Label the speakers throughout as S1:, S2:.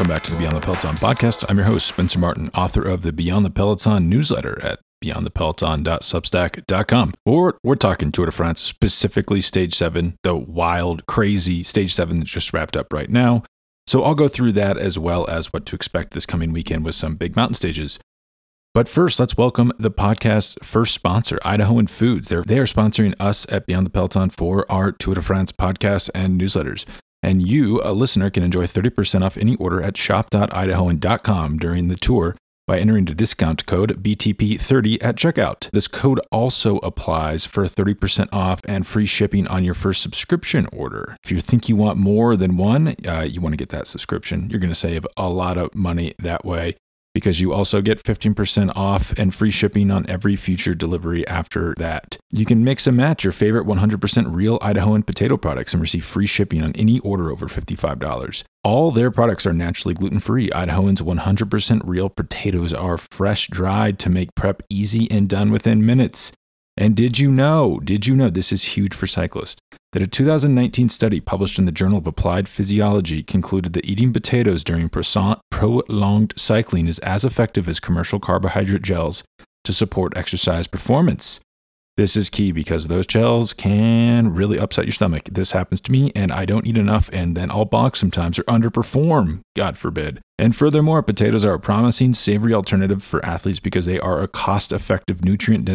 S1: welcome back to the Beyond the Peloton podcast. I'm your host, Spencer Martin, author of the Beyond the Peloton newsletter at beyondthepeloton.substack.com. Or we're talking Tour de France, specifically Stage 7, the wild, crazy Stage 7 that just wrapped up right now. So I'll go through that as well as what to expect this coming weekend with some big mountain stages. But first, let's welcome the podcast's first sponsor, Idahoan Foods. They're, they are sponsoring us at Beyond the Peloton for our Tour de France podcasts and newsletters. And you, a listener, can enjoy 30% off any order at shop.idahoan.com during the tour by entering the discount code BTP30 at checkout. This code also applies for 30% off and free shipping on your first subscription order. If you think you want more than one, uh, you want to get that subscription. You're going to save a lot of money that way because you also get 15% off and free shipping on every future delivery after that. You can mix and match your favorite 100% real Idahoan potato products and receive free shipping on any order over $55. All their products are naturally gluten free. Idahoan's 100% real potatoes are fresh dried to make prep easy and done within minutes. And did you know, did you know this is huge for cyclists? That a 2019 study published in the Journal of Applied Physiology concluded that eating potatoes during prolonged cycling is as effective as commercial carbohydrate gels to support exercise performance. This is key because those gels can really upset your stomach. This happens to me, and I don't eat enough, and then I'll balk sometimes or underperform, God forbid. And furthermore, potatoes are a promising, savory alternative for athletes because they are a cost effective, nutrient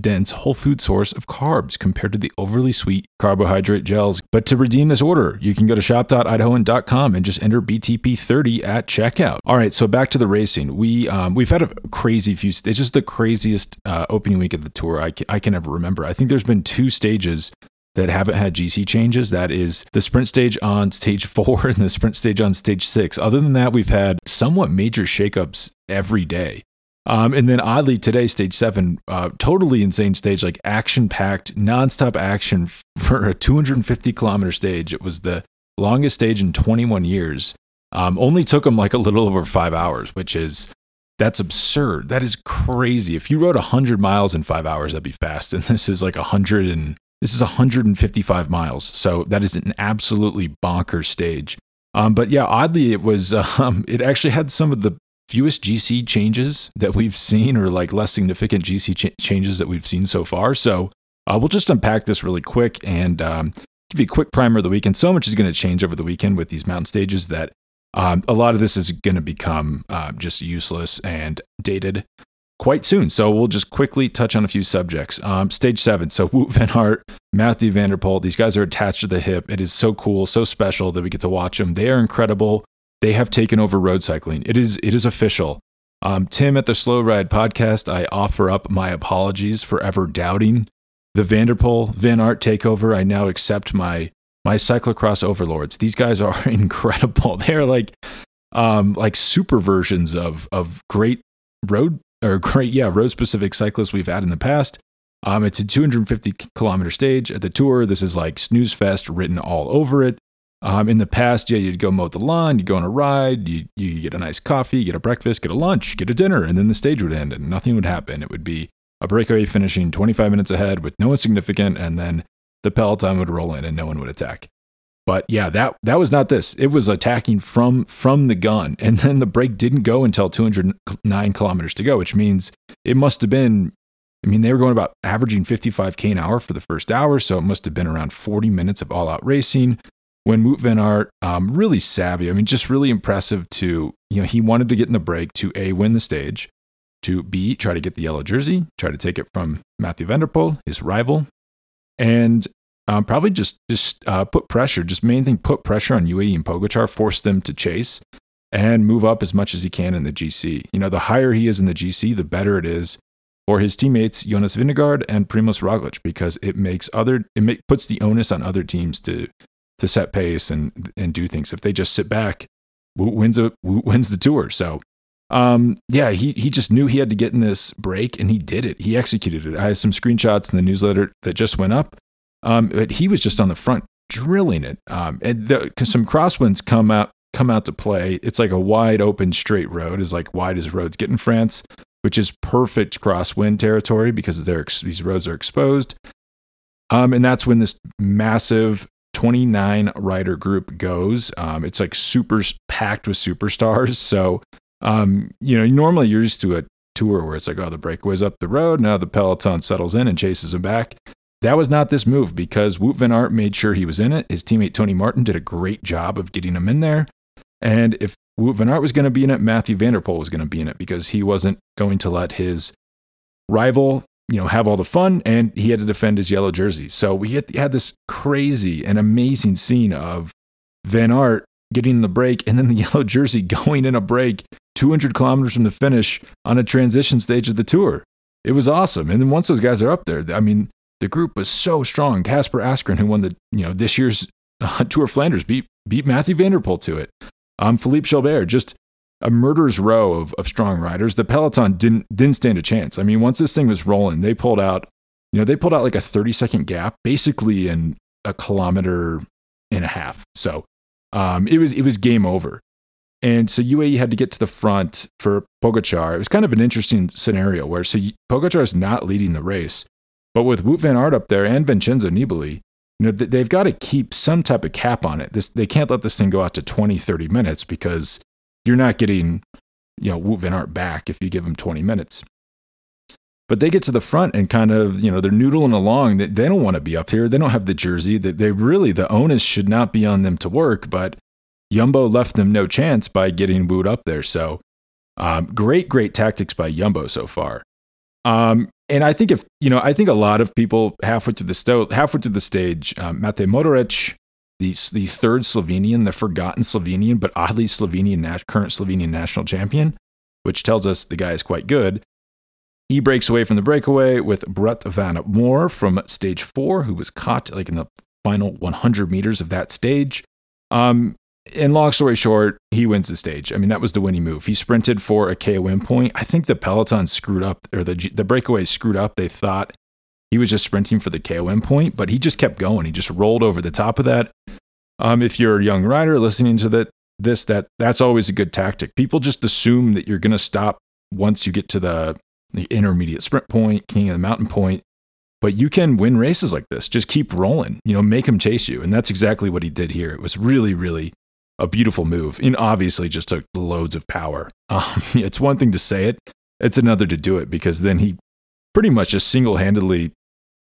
S1: dense, whole food source of carbs compared to the overly sweet carbohydrate gels. But to redeem this order, you can go to shop.idahoan.com and just enter BTP30 at checkout. All right, so back to the racing. We, um, we've had a crazy few, it's just the craziest uh, opening week of the tour I can, I can ever remember. I think there's been two stages that haven't had GC changes. That is the sprint stage on stage four and the sprint stage on stage six. Other than that, we've had somewhat major shakeups every day. Um, and then oddly today, stage seven, uh, totally insane stage, like action packed, nonstop action for a 250 kilometer stage. It was the longest stage in 21 years. Um, only took them like a little over five hours, which is that's absurd. That is crazy. If you rode 100 miles in five hours, that'd be fast. And this is like 100 and this is 155 miles, so that is an absolutely bonkers stage. Um, but yeah, oddly, it was um, it actually had some of the fewest GC changes that we've seen, or like less significant GC ch- changes that we've seen so far. So uh, we'll just unpack this really quick and um, give you a quick primer of the weekend. So much is going to change over the weekend with these mountain stages that um, a lot of this is going to become uh, just useless and dated quite soon. So we'll just quickly touch on a few subjects. Um, stage seven. So Wout van Aert, Mathieu van der Poel, these guys are attached to the hip. It is so cool, so special that we get to watch them. They are incredible. They have taken over road cycling. It is it is official. Um, Tim at the Slow Ride podcast, I offer up my apologies for ever doubting the van der Van Aert takeover. I now accept my my cyclocross overlords. These guys are incredible. They're like um, like super versions of of great road or great, yeah, road specific cyclists we've had in the past. Um, it's a 250 kilometer stage at the tour. This is like snooze fest written all over it. Um, in the past, yeah, you'd go mow the lawn, you'd go on a ride, you you get a nice coffee, get a breakfast, get a lunch, get a dinner, and then the stage would end and nothing would happen. It would be a breakaway finishing 25 minutes ahead with no one significant, and then the peloton would roll in and no one would attack. But yeah, that that was not this. It was attacking from from the gun, and then the break didn't go until 209 kilometers to go, which means it must have been. I mean, they were going about averaging 55k an hour for the first hour, so it must have been around 40 minutes of all-out racing. When Wout van Aert, um, really savvy. I mean, just really impressive. To you know, he wanted to get in the break to a win the stage, to b try to get the yellow jersey, try to take it from Mathieu van der Poel, his rival, and um, probably just just uh, put pressure. Just main thing, put pressure on UAE and Pogacar, force them to chase and move up as much as he can in the GC. You know, the higher he is in the GC, the better it is for his teammates Jonas Vingegaard and Primoz Roglic because it makes other it make, puts the onus on other teams to to set pace and and do things. If they just sit back, wins a wins the tour. So um, yeah, he he just knew he had to get in this break and he did it. He executed it. I have some screenshots in the newsletter that just went up. Um, but he was just on the front drilling it. Um, and the, some crosswinds come out come out to play. It's like a wide open straight road, as like wide as roads get in France, which is perfect crosswind territory because they're these roads are exposed. Um, and that's when this massive 29 rider group goes. Um, it's like super packed with superstars. So, um, you know, normally you're used to a tour where it's like, oh, the breakaway's up the road. Now the peloton settles in and chases him back. That was not this move because Wout van Aert made sure he was in it. His teammate Tony Martin did a great job of getting him in there. And if Wout van Aert was going to be in it, Mathieu van der Poel was going to be in it because he wasn't going to let his rival, you know, have all the fun and he had to defend his yellow jersey. So we had, had this crazy and amazing scene of Van Aert getting the break and then the yellow jersey going in a break 200 kilometers from the finish on a transition stage of the tour. It was awesome. And then once those guys are up there, I mean, the group was so strong. Kasper Asgreen, who won the you know this year's uh, Tour of Flanders, beat beat Mathieu van der Poel to it. Um, Philippe Gilbert, just a murderer's row of, of strong riders. The peloton didn't didn't stand a chance. I mean, once this thing was rolling, they pulled out, you know, they pulled out like a 30 second gap, basically in a kilometer and a half. So um, it was it was game over. And so UAE had to get to the front for Pogacar. It was kind of an interesting scenario where so Pogacar is not leading the race, but with Wout van Aert up there and Vincenzo Nibali, you know, they've got to keep some type of cap on it. This, they can't let this thing go out to 20, 30 minutes because you're not getting, you know, Wout van Aert back if you give him 20 minutes. But they get to the front and kind of, you know, they're noodling along. They, they don't want to be up here. They don't have the jersey. They, they really, the onus should not be on them to work. But Jumbo left them no chance by getting Wout up there. So um, great, great tactics by Jumbo so far. Um, and I think if you know, I think a lot of people halfway through the halfway through the stage, um, Mohoric, the the third Slovenian, the forgotten Slovenian, but oddly Slovenian current Slovenian national champion, which tells us the guy is quite good. He breaks away from the breakaway with Brent van Moer from stage four, who was caught like in the final 100 meters of that stage. Um, and long story short, he wins the stage. I mean, that was the winning move. He sprinted for a KOM point. I think the Peloton screwed up, or the the breakaway screwed up. They thought he was just sprinting for the KOM point, but he just kept going. He just rolled over the top of that. Um, if you're a young rider listening to that, this that that's always a good tactic. People just assume that you're going to stop once you get to the, the intermediate sprint point, king of the mountain point. But you can win races like this. Just keep rolling. You know, make them chase you, and that's exactly what he did here. It was really, really a beautiful move and obviously just took loads of power. Um, it's one thing to say it, it's another to do it because then he pretty much just single handedly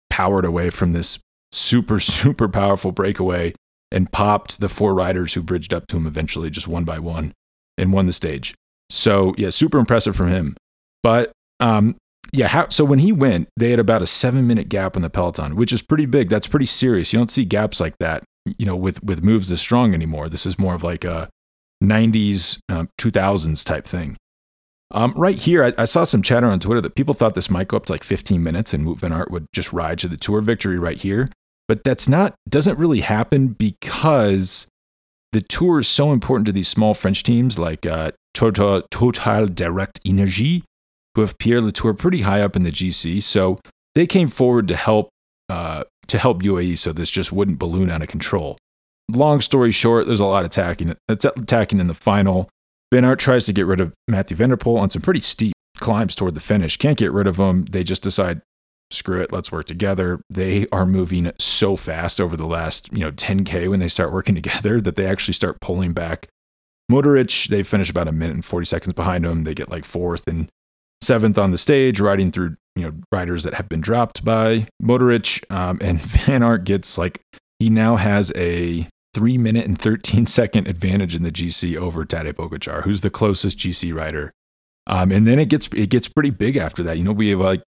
S1: powered away from this super, super powerful breakaway and popped the four riders who bridged up to him eventually, just one by one, and won the stage. So, yeah, super impressive from him. But um, yeah, how, so when he went, they had about a seven minute gap in the peloton, which is pretty big. That's pretty serious. You don't see gaps like that you know, with with moves this strong anymore. This is more of like a 90s, uh, 2000s type thing. Um, right here, I, I, saw some chatter on Twitter that people thought this might go up to like 15 minutes and Wout van Aert would just ride to the tour victory right here. But that's not, doesn't really happen because the tour is so important to these small French teams like uh, Total, Total Direct Energie, who have Pierre Latour pretty high up in the GC. So they came forward to help uh, to help UAE so this just wouldn't balloon out of control. Long story short, there's a lot of attacking, attacking in the final. Van Aert tries to get rid of Mathieu van der Poel on some pretty steep climbs toward the finish. Can't get rid of him. They just decide, screw it, let's work together. They are moving so fast over the last, you know, 10K when they start working together that they actually start pulling back. Mohoric, they finish about a minute and 40 seconds behind him. They get like fourth and seventh on the stage, riding through you know riders that have been dropped by Mohoric, um, and Van Aert gets like he now has a three minute and 13 second advantage in the GC over Tadej Pogacar, who's the closest GC rider. Um, and then it gets it gets pretty big after that. You know, we have like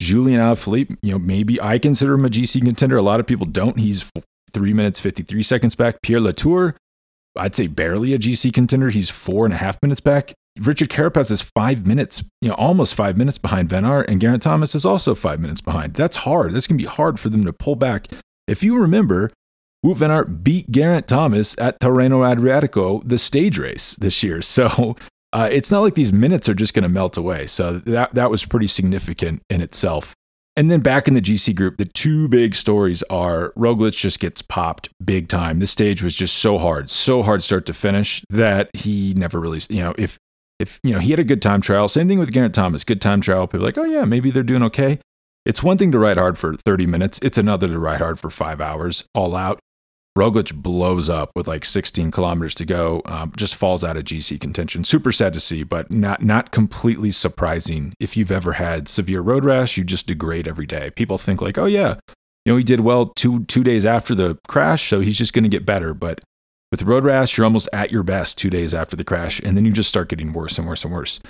S1: Julian Alaphilippe. You know, maybe I consider him a GC contender. A lot of people don't. He's three minutes 53 seconds back. Pierre Latour, I'd say barely a GC contender. He's four and a half minutes back. Richard Carapaz is five minutes, you know, almost five minutes behind Van Aert, and Geraint Thomas is also five minutes behind. That's hard. That's going to be hard for them to pull back. If you remember, Wout Van Aert beat Geraint Thomas at Tirreno Adriatico, the stage race this year. So uh, it's not like these minutes are just going to melt away. So that, that was pretty significant in itself. And then back in the GC group, the two big stories are Roglic just gets popped big time. This stage was just so hard, so hard start to finish that he never really, you know, if if you know he had a good time trial. Same thing with Geraint Thomas, good time trial. People like, oh yeah, maybe they're doing okay. It's one thing to ride hard for 30 minutes. It's another to ride hard for five hours, all out. Roglic blows up with like 16 kilometers to go, um, just falls out of GC contention. Super sad to see, but not not completely surprising. If you've ever had severe road rash, you just degrade every day. People think like, oh yeah, you know he did well two two days after the crash, so he's just going to get better. But with road rash, you're almost at your best two days after the crash, and then you just start getting worse and worse and worse.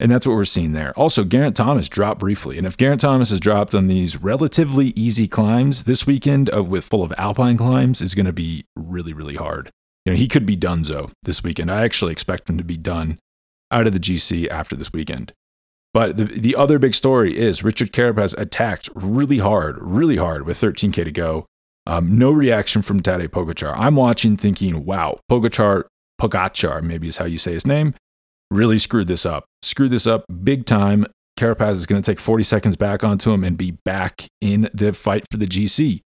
S1: And that's what we're seeing there. Also, Geraint Thomas dropped briefly. And if Geraint Thomas has dropped on these relatively easy climbs, this weekend of, with full of alpine climbs is going to be really, really hard. You know, he could be done donezo this weekend. I actually expect him to be done out of the GC after this weekend. But the, the other big story is Richard Carapaz attacked really hard, really hard with 13K to go. Um, no reaction from Tadej Pogacar. I'm watching thinking, wow, Pogacar, Pogacar, maybe is how you say his name, really screwed this up. Screwed this up big time. Carapaz is going to take 40 seconds back onto him and be back in the fight for the GC.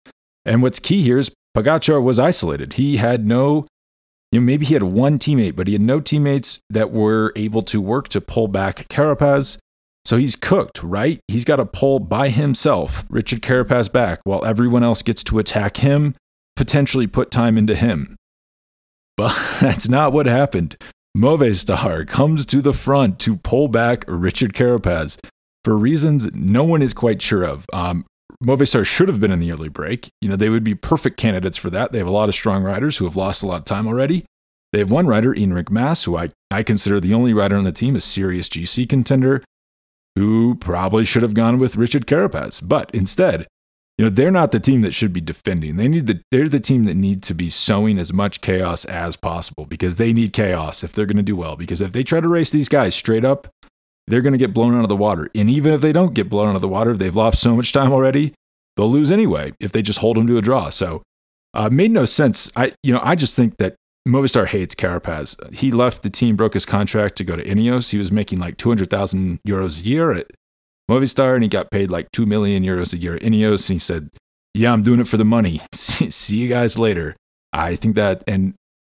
S1: And what's key here is Pogacar was isolated. He had no, you know, maybe he had one teammate, but he had no teammates that were able to work to pull back Carapaz. So he's cooked, right? He's got to pull by himself Richard Carapaz back while everyone else gets to attack him, potentially put time into him. But that's not what happened. Movistar comes to the front to pull back Richard Carapaz for reasons no one is quite sure of. Um, Movistar should have been in the early break. You know, they would be perfect candidates for that. They have a lot of strong riders who have lost a lot of time already. They have one rider, Enric Mas, who I, I consider the only rider on the team, a serious GC contender, who probably should have gone with Richard Carapaz. But instead, you know, they're not the team that should be defending. They need the they're the team that need to be sowing as much chaos as possible because they need chaos if they're going to do well. Because if they try to race these guys straight up, they're going to get blown out of the water. And even if they don't get blown out of the water, they've lost so much time already, they'll lose anyway if they just hold them to a draw. So, uh, made no sense. I you know I just think that Movistar hates Carapaz. He left the team, broke his contract to go to Ineos. He was making like 200,000 euros a year at Movistar and he got paid like 2 million euros a year at Ineos. And he said, Yeah, I'm doing it for the money. See you guys later. I think that, and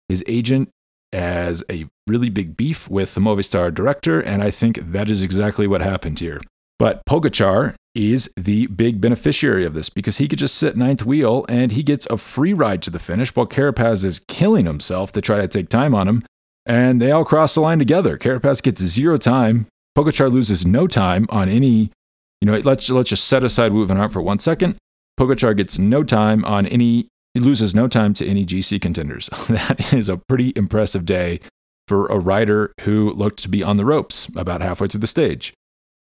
S1: his agent has a really big beef with the Movistar director. And I think that is exactly what happened here. But Pogacar is the big beneficiary of this because he could just sit ninth wheel and he gets a free ride to the finish while Carapaz is killing himself to try to take time on him. And they all cross the line together. Carapaz gets zero time. Pogacar loses no time on any, you know, let's, let's just set aside Aert for one second. Pogacar gets no time on any, he loses no time to any GC contenders. that is a pretty impressive day for a rider who looked to be on the ropes about halfway through the stage.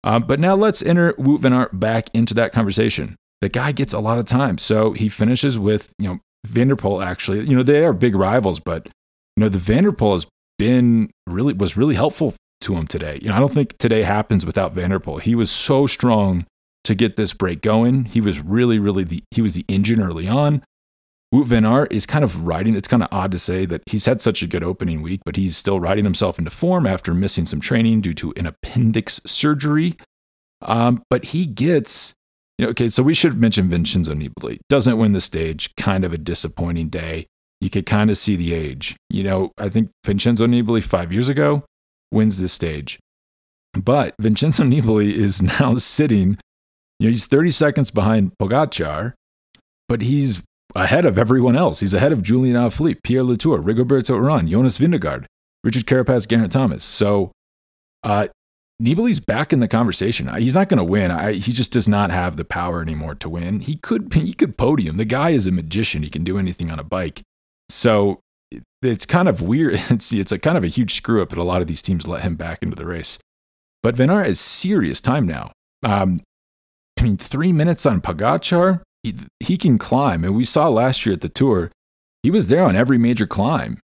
S1: Uh, but now let's enter Wout van Aert back into that conversation. The guy gets a lot of time, so he finishes with you know Van der Poel. Actually, you know they are big rivals, but you know the Van der Poel has been really was really helpful to him today. You know, I don't think today happens without Van der Poel. He was so strong to get this break going. He was really, really the he was the engine early on. Wout van Aert is kind of riding. It's kind of odd to say that he's had such a good opening week, but he's still riding himself into form after missing some training due to an appendix surgery. Um, but he gets, you know, okay, so we should mention Vincenzo Nibali. Doesn't win the stage, kind of a disappointing day. You could kind of see the age. You know, I think Vincenzo Nibali five years ago wins this stage. But Vincenzo Nibali is now sitting, you know, he's 30 seconds behind Pogacar, but he's ahead of everyone else. He's ahead of Julian Alaphilippe, Pierre Latour, Rigoberto Urán, Jonas Vingegaard, Richard Carapaz, Geraint Thomas. So uh, Nibali's back in the conversation. He's not going to win. I, he just does not have the power anymore to win. He could he could podium. The guy is a magician. He can do anything on a bike. So it's kind of weird. It's it's a kind of a huge screw up that a lot of these teams let him back into the race. But Van Aert is serious time now. Um, I mean, three minutes on Pogacar, he, he can climb, and we saw last year at the Tour, he was there on every major climb,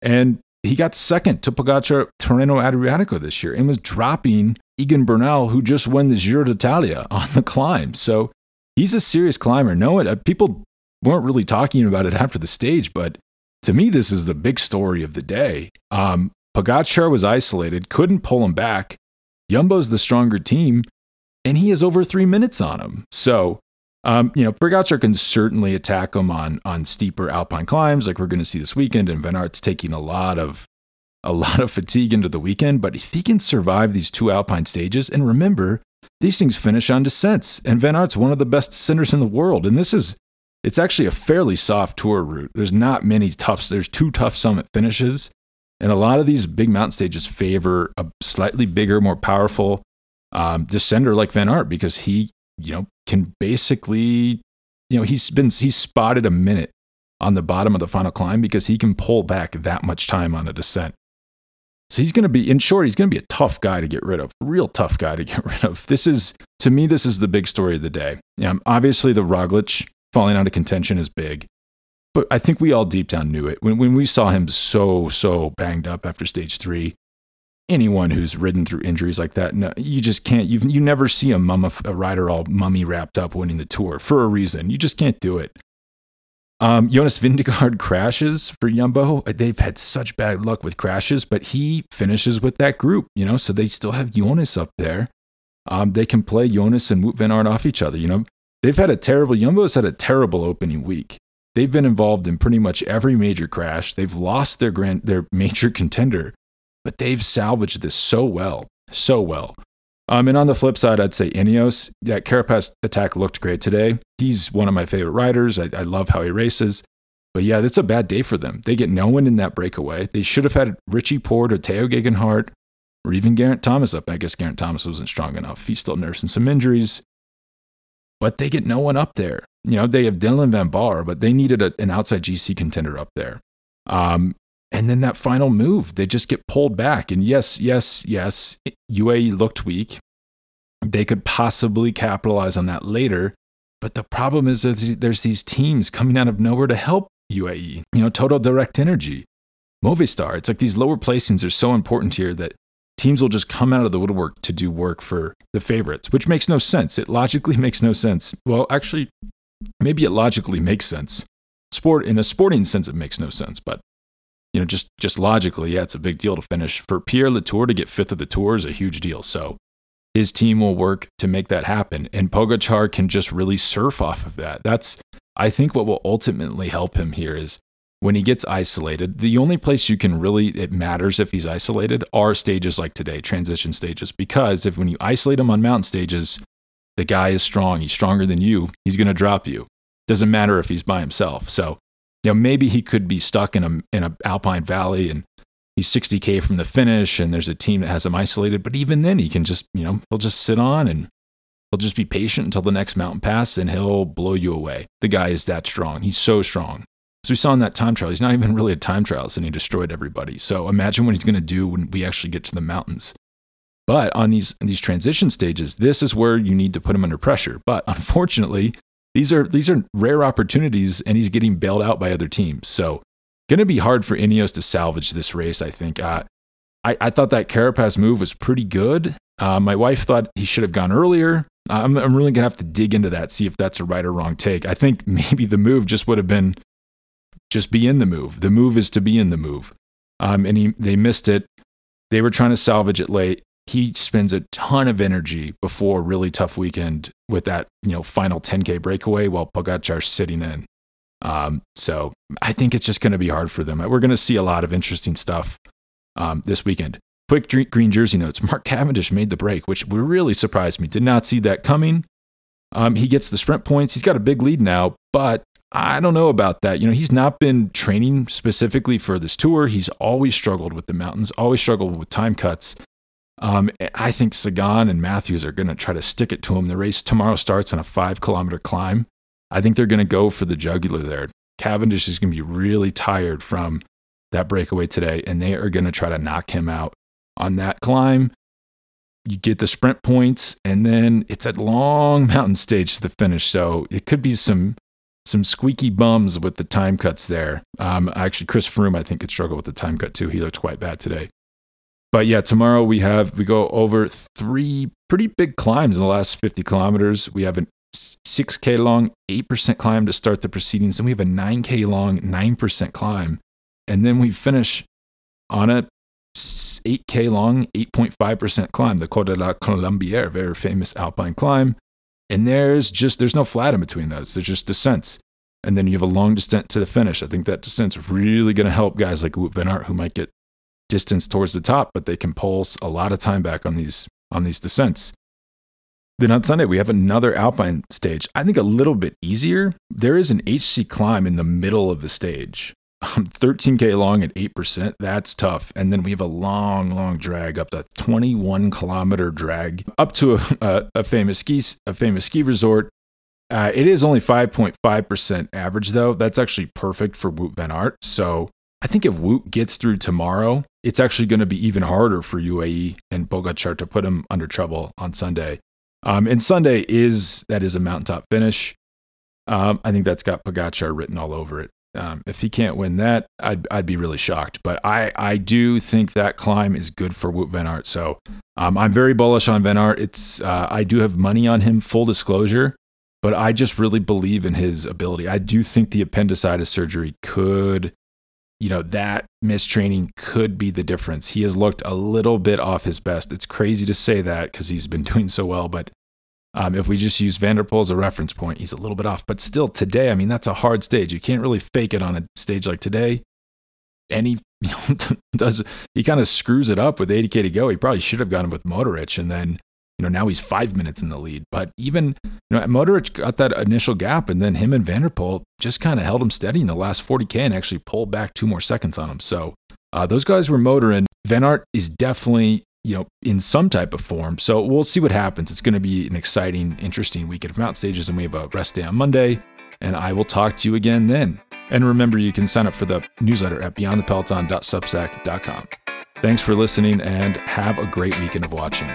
S1: and he got second to Pogacar Tirreno Adriatico this year, and was dropping Egan Bernal, who just won the Giro d'Italia on the climb. So he's a serious climber. No, uh, people weren't really talking about it after the stage, but to me, this is the big story of the day. Um, Pogacar was isolated, couldn't pull him back. Jumbo's the stronger team, and he has over three minutes on him. So, um, you know, Pogacar can certainly attack him on on steeper alpine climbs, like we're going to see this weekend. And Van taking a lot of a lot of fatigue into the weekend. But if he can survive these two alpine stages, and remember, these things finish on descents, and Van one of the best descenders in the world, and this is it's actually a fairly soft tour route. There's not many toughs. There's two tough summit finishes, and a lot of these big mountain stages favor a slightly bigger, more powerful um, descender like Van Aert because he, you know, can basically, you know, he's been he's spotted a minute on the bottom of the final climb because he can pull back that much time on a descent. So he's going to be, in short, he's going to be a tough guy to get rid of, real tough guy to get rid of. This is, to me, this is the big story of the day. Obviously, the Roglic falling out of contention is big, but I think we all deep down knew it. When, when we saw him so, so banged up after stage three, anyone who's ridden through injuries like that, no, you just can't, you you never see a, mummy, a rider all mummy wrapped up winning the tour for a reason. You just can't do it. Um, Jonas Vingegaard crashes for Jumbo. They've had such bad luck with crashes, but he finishes with that group, you know, so they still have Jonas up there. Um, they can play Jonas and Wout van Aert off each other, you know. They've had a terrible, Jumbo's had a terrible opening week. They've been involved in pretty much every major crash. They've lost their grand, their major contender, but they've salvaged this so well, so well. Um, and on the flip side, I'd say Ineos. That Carapaz attack looked great today. He's one of my favorite riders. I, I love how he races. But yeah, that's a bad day for them. They get no one in that breakaway. They should have had Richie Porte or Tao Geoghegan Hart or even Geraint Thomas up. I guess Geraint Thomas wasn't strong enough. He's still nursing some injuries. But they get no one up there. You know, they have Dylan Van Baarle, but they needed a, an outside GC contender up there. Um, and then that final move, they just get pulled back. And yes, yes, yes, UAE looked weak. They could possibly capitalize on that later. But the problem is that there's these teams coming out of nowhere to help UAE. You know, Total Direct Energy, Movistar. It's like these lower placings are so important here that teams will just come out of the woodwork to do work for the favorites, which makes no sense. It logically makes no sense. Well, actually, maybe it logically makes sense. Sport in a sporting sense, it makes no sense, but you know, just just logically, yeah, it's a big deal to finish. For Pierre Latour to get fifth of the tour is a huge deal. So his team will work to make that happen. And Pogacar can just really surf off of that. That's I think what will ultimately help him here is when he gets isolated, the only place you can really it matters if he's isolated are stages like today, transition stages. Because if when you isolate him on mountain stages, the guy is strong, he's stronger than you, he's gonna drop you. Doesn't matter if he's by himself. So you know, maybe he could be stuck in a in a alpine valley and he's 60k from the finish and there's a team that has him isolated, but even then he can just, you know, he'll just sit on and he'll just be patient until the next mountain pass and he'll blow you away. The guy is that strong. He's so strong. So we saw in that time trial, he's not even really a time trial, and he destroyed everybody. So imagine what he's going to do when we actually get to the mountains. But on these these transition stages, this is where you need to put him under pressure. But unfortunately, these are these are rare opportunities, and he's getting bailed out by other teams. So, going to be hard for Ineos to salvage this race. I think. Uh, I, I thought that Carapaz move was pretty good. Uh, my wife thought he should have gone earlier. I'm, I'm really going to have to dig into that, see if that's a right or wrong take. I think maybe the move just would have been just be in the move. The move is to be in the move. Um, and he, they missed it. They were trying to salvage it late he spends a ton of energy before a really tough weekend with that you know final 10k breakaway while Pogacar's sitting in. Um, so I think it's just going to be hard for them. We're going to see a lot of interesting stuff um, this weekend. Quick green jersey notes: Mark Cavendish made the break, which really surprised me. Did not see that coming. Um, he gets the sprint points. He's got a big lead now, but I don't know about that. You know, he's not been training specifically for this tour. He's always struggled with the mountains, always struggled with time cuts. Um, I think Sagan and Matthews are going to try to stick it to him. The race tomorrow starts on a five kilometer climb. I think they're going to go for the jugular there. Cavendish is going to be really tired from that breakaway today, and they are going to try to knock him out on that climb. You get the sprint points, and then it's a long mountain stage to the finish. So it could be some some squeaky bums with the time cuts there. Um, actually, Chris Froome, I think, could struggle with the time cut too. He looked quite bad today. But yeah, tomorrow we have we go over three pretty big climbs in the last 50 kilometers. We have a 6k long 8% climb to start the proceedings, and we have a 9k long 9% climb, and then we finish on a 8k long 8.5% climb, the Col de la Colombière, very famous alpine climb. And there's just there's no flat in between those. There's just descents. And then you have a long descent to the finish. I think that descent's really going to help guys like Wout van Aert who might get distance towards the top, but they can pulse a lot of time back on these on these descents. Then on Sunday, we have another alpine stage. I think a little bit easier. There is an HC climb in the middle of the stage. 13K long at 8%. That's tough. And then we have a long, long drag up the 21 kilometer drag up to a, a, a famous ski a famous ski resort. Uh, it is only 5.5% average, though. That's actually perfect for Wout Van Aert. So I think if Wout gets through tomorrow, it's actually going to be even harder for UAE and Pogacar to put him under trouble on Sunday. Um, and Sunday is that is a mountaintop finish. Um, I think that's got Pogacar written all over it. Um, if he can't win that, I'd, I'd be really shocked. But I, I do think that climb is good for Wout Van Aert. So um, I'm very bullish on Van Aert. It's uh, I do have money on him. Full disclosure, but I just really believe in his ability. I do think the appendicitis surgery could, you know, that mistraining could be the difference. He has looked a little bit off his best. It's crazy to say that because he's been doing so well, but um, if we just use Van der Poel as a reference point, he's a little bit off. But still, today, I mean, that's a hard stage. You can't really fake it on a stage like today. And he does, he kind of screws it up with 80K to go. He probably should have gone with Mohoric. And then, you know, now he's five minutes in the lead. But even, you know, Mohoric got that initial gap. And then him and Van der Poel just kind of held him steady in the last 40K and actually pulled back two more seconds on him. So uh, those guys were motoring. Van Aert is definitely you know, in some type of form. So we'll see what happens. It's going to be an exciting, interesting weekend of mountain stages, and we have a rest day on Monday. And I will talk to you again then. And remember, you can sign up for the newsletter at beyondthepeloton.substack.com. Thanks for listening and have a great weekend of watching.